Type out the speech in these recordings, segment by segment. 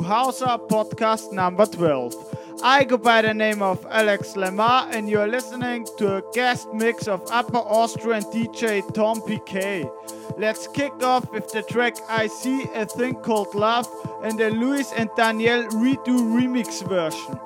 to House Up podcast number 12. I go by the name of Alex Lamar, and you're listening to a guest mix of Upper Austrian DJ Tom PK. Let's kick off with the track I See a Thing Called Love and the Luis and Daniel redo remix version.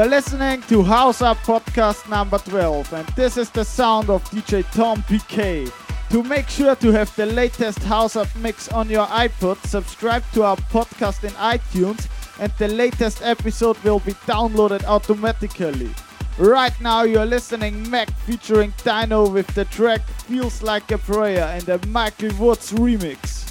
You are listening to House Up Podcast number 12, and this is the sound of DJ Tom PK. To make sure to have the latest House Up mix on your iPod, subscribe to our podcast in iTunes, and the latest episode will be downloaded automatically. Right now, you're listening Mac featuring Dino with the track Feels Like a Prayer and the Michael Woods remix.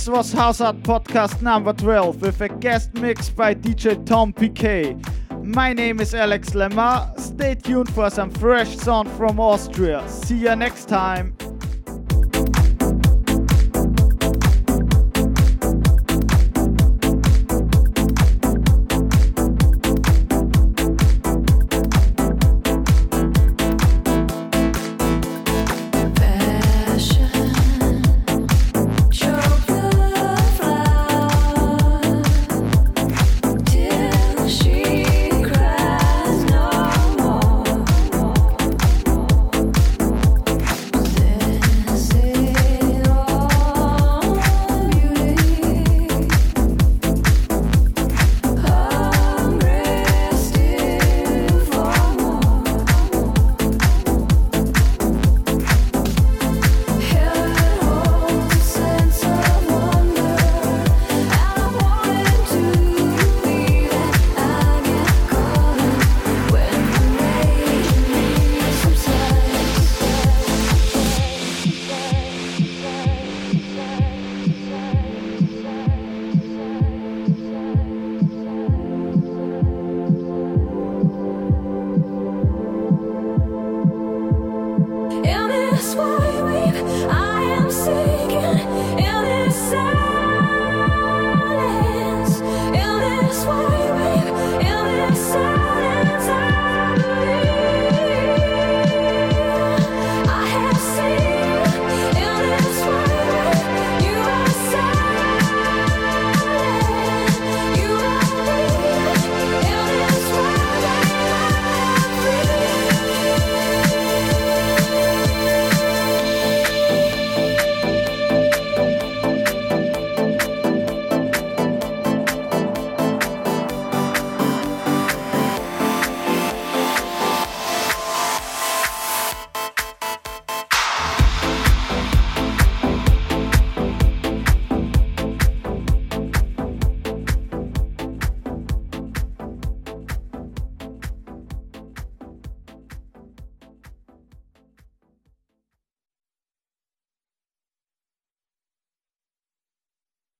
This was House Up Podcast number 12 with a guest mix by DJ Tom PK. My name is Alex Lemar. Stay tuned for some fresh sound from Austria. See you next time.